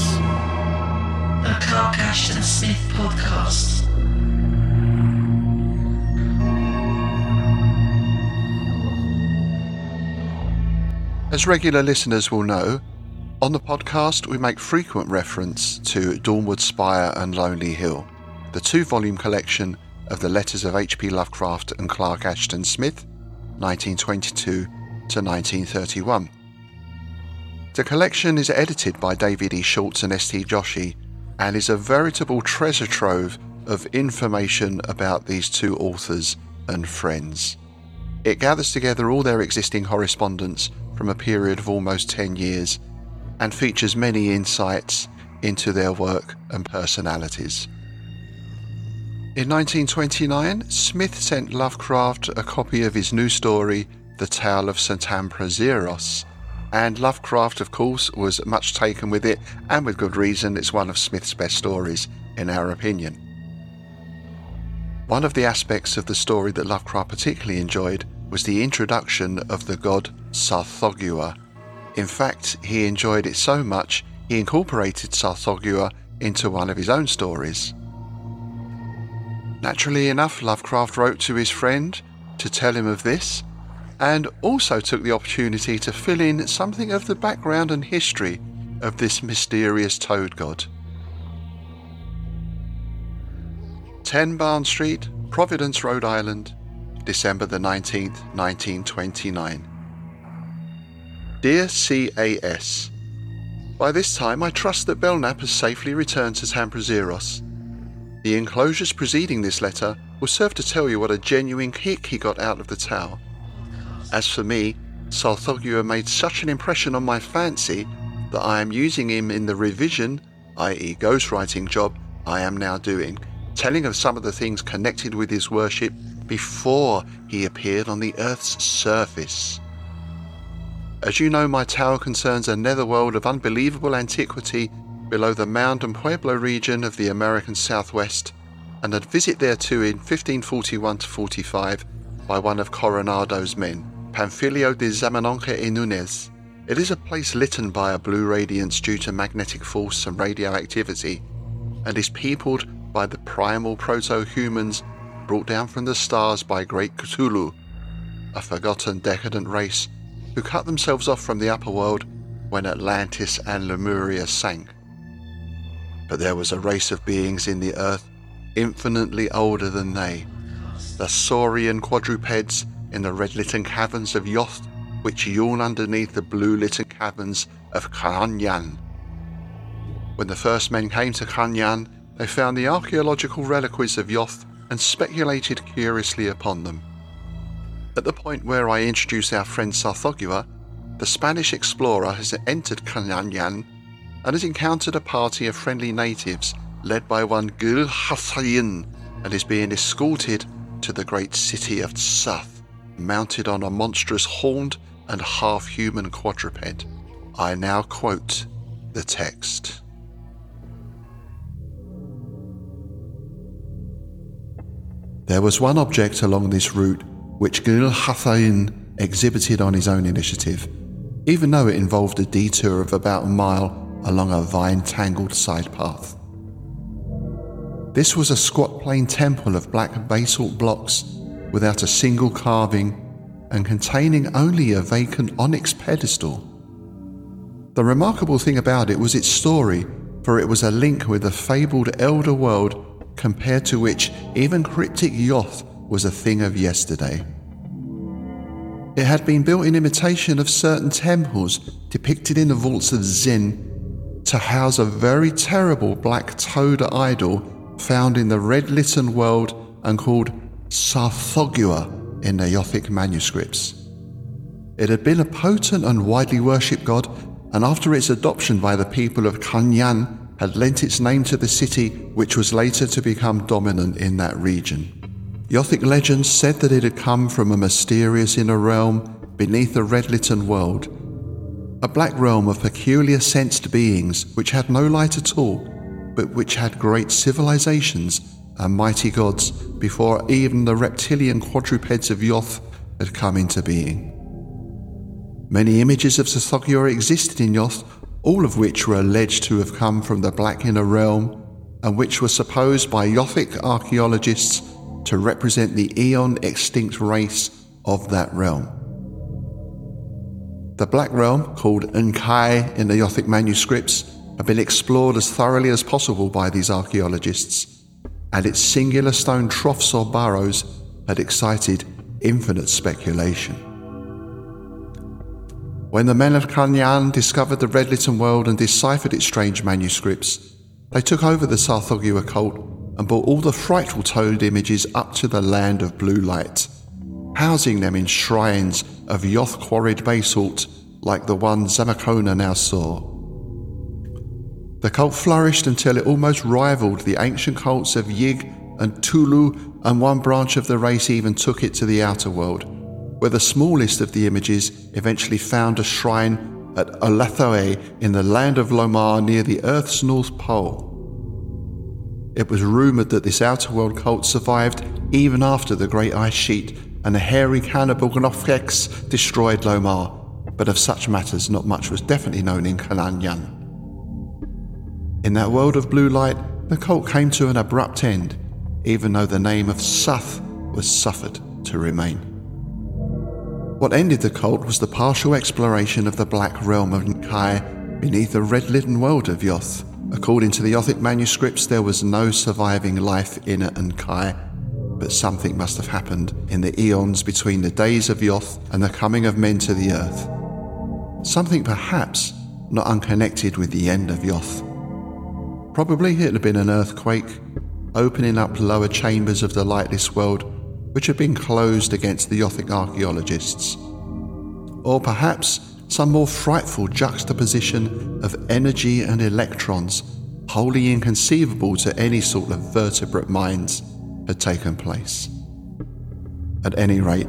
A Clark Ashton Smith podcast. As regular listeners will know, on the podcast we make frequent reference to Dawnward Spire and Lonely Hill, the two volume collection of the letters of H.P. Lovecraft and Clark Ashton Smith, 1922 to 1931. The collection is edited by David E. Schultz and S.T. Joshi and is a veritable treasure trove of information about these two authors and friends. It gathers together all their existing correspondence from a period of almost 10 years and features many insights into their work and personalities. In 1929, Smith sent Lovecraft a copy of his new story, The Tale of Satampra Zeiros, and Lovecraft, of course, was much taken with it, and with good reason, it's one of Smith's best stories, in our opinion. One of the aspects of the story that Lovecraft particularly enjoyed was the introduction of the god Tsathoggua. In fact, he enjoyed it so much he incorporated Tsathoggua into one of his own stories. Naturally enough, Lovecraft wrote to his friend to tell him of this, and also took the opportunity to fill in something of the background and history of this mysterious toad god. 10 Barnes Street, Providence, Rhode Island, December the 19th, 1929. Dear CAS, By this time I trust that Belknap has safely returned to Satampra Zeiros. The enclosures preceding this letter will serve to tell you what a genuine kick he got out of the tower. As for me, Tsathoggua made such an impression on my fancy that I am using him in the revision, i.e., ghostwriting job, I am now doing, telling of some of the things connected with his worship before he appeared on the Earth's surface. As you know, my tower concerns a netherworld of unbelievable antiquity below the Mound and Pueblo region of the American Southwest, and a visit thereto in 1541 45 by one of Coronado's men, Panfilio de Zamacona y Nunez. It is a place litten by a blue radiance due to magnetic force and radioactivity, and is peopled by the primal proto humans brought down from the stars by great Cthulhu, a forgotten decadent race who cut themselves off from the upper world when Atlantis and Lemuria sank. But there was a race of beings in the earth infinitely older than they, the saurian quadrupeds in the red-litten caverns of Yoth, which yawn underneath the blue-litten caverns of K'n-yan. When the first men came to K'n-yan, they found the archaeological reliquies of Yoth and speculated curiously upon them. At the point where I introduce our friend Tsathoggua, the Spanish explorer has entered K'n-yan and has encountered a party of friendly natives led by one Gll-Hthaa-Ynn and is being escorted to the great city of Tsath, mounted on a monstrous horned and half human quadruped. I now quote the text. There was one object along this route which Gll-Hthaa-Ynn exhibited on his own initiative, even though it involved a detour of about a mile along a vine tangled side path. This was a squat plain temple of black basalt blocks without a single carving and containing only a vacant onyx pedestal. The remarkable thing about it was its story, for it was a link with the fabled elder world compared to which even cryptic Yoth was a thing of yesterday. It had been built in imitation of certain temples depicted in the vaults of Zin to house a very terrible black toad idol found in the red litten world and called Tsathoggua in the Yothic manuscripts. It had been a potent and widely worshipped god, and after its adoption by the people of K'n-yan, had lent its name to the city, which was later to become dominant in that region. Yothic legends said that it had come from a mysterious inner realm beneath the red litten world, a black realm of peculiar sensed beings which had no light at all, but which had great civilizations and mighty gods before even the reptilian quadrupeds of Yoth had come into being. Many images of Tsathoggua existed in Yoth, all of which were alleged to have come from the Black Inner Realm and which were supposed by Yothic archaeologists to represent the eon extinct race of that realm. The Black Realm, called Nkai in the Yothic manuscripts, had been explored as thoroughly as possible by these archaeologists, and its singular stone troughs or burrows had excited infinite speculation. When the men of K'n-yan discovered the Red Litten world and deciphered its strange manuscripts, they took over the Tsathoggua cult and brought all the frightful toad images up to the land of blue light, housing them in shrines of Yoth quarried basalt like the one Zamacona now saw. The cult flourished until it almost rivaled the ancient cults of Yig and Tulu, and one branch of the race even took it to the outer world where the smallest of the images eventually found a shrine at Olathoe in the land of Lomar near the Earth's North Pole. It was rumoured that this outer world cult survived even after the Great Ice Sheet and the hairy cannibal Gnophkehs destroyed Lomar, but of such matters not much was definitely known in K'n-yan. In that world of blue light, the cult came to an abrupt end, even though the name of Tsath was suffered to remain. What ended the cult was the partial exploration of the Black Realm of Nkai beneath the red litten world of Yoth. According to the Yothic manuscripts, there was no surviving life in Nkai, but something must have happened in the eons between the days of Yoth and the coming of men to the earth. Something perhaps not unconnected with the end of Yoth. Probably it had been an earthquake, opening up lower chambers of the lightless world which had been closed against the Yothic archaeologists. Or perhaps some more frightful juxtaposition of energy and electrons, wholly inconceivable to any sort of vertebrate minds, had taken place. At any rate,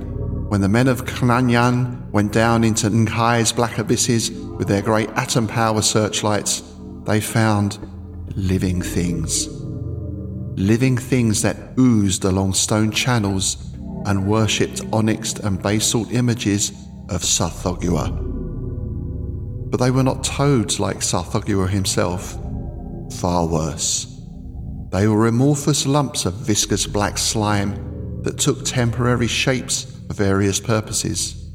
when the men of K'n-yan went down into Nkai's black abysses with their great atom power searchlights, they found living things living things that oozed along stone channels and worshipped onyxed and basalt images of Tsathoggua. But they were not toads like Tsathoggua himself, far worse. They were amorphous lumps of viscous black slime that took temporary shapes for various purposes.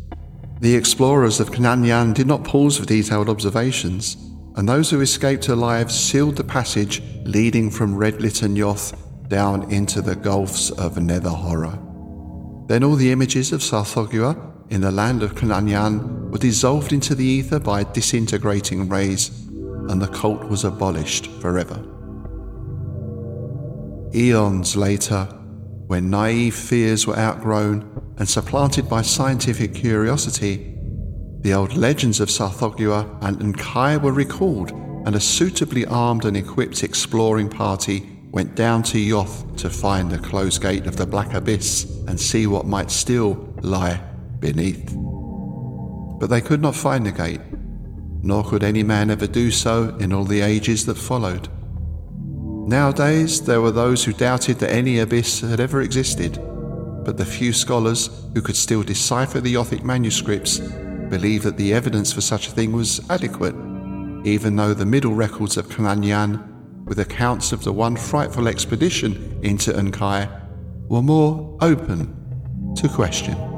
The explorers of K'n-yan did not pause for detailed observations and those who escaped alive sealed the passage leading from Red Litten Yoth down into the gulfs of Nether Horror. Then all the images of Tsathoggua in the land of K'n-yan were dissolved into the ether by disintegrating rays, and the cult was abolished forever. Eons later, when naive fears were outgrown and supplanted by scientific curiosity, the old legends of Tsathoggua and Nkai were recalled, and a suitably armed and equipped exploring party went down to Yoth to find the closed gate of the Black Abyss and see what might still lie beneath. But they could not find the gate, nor could any man ever do so in all the ages that followed. Nowadays, there were those who doubted that any abyss had ever existed, but the few scholars who could still decipher the Yothic manuscripts believed that the evidence for such a thing was adequate, even though the middle records of K'n-yan, with accounts of the one frightful expedition into Nkai, were more open to question.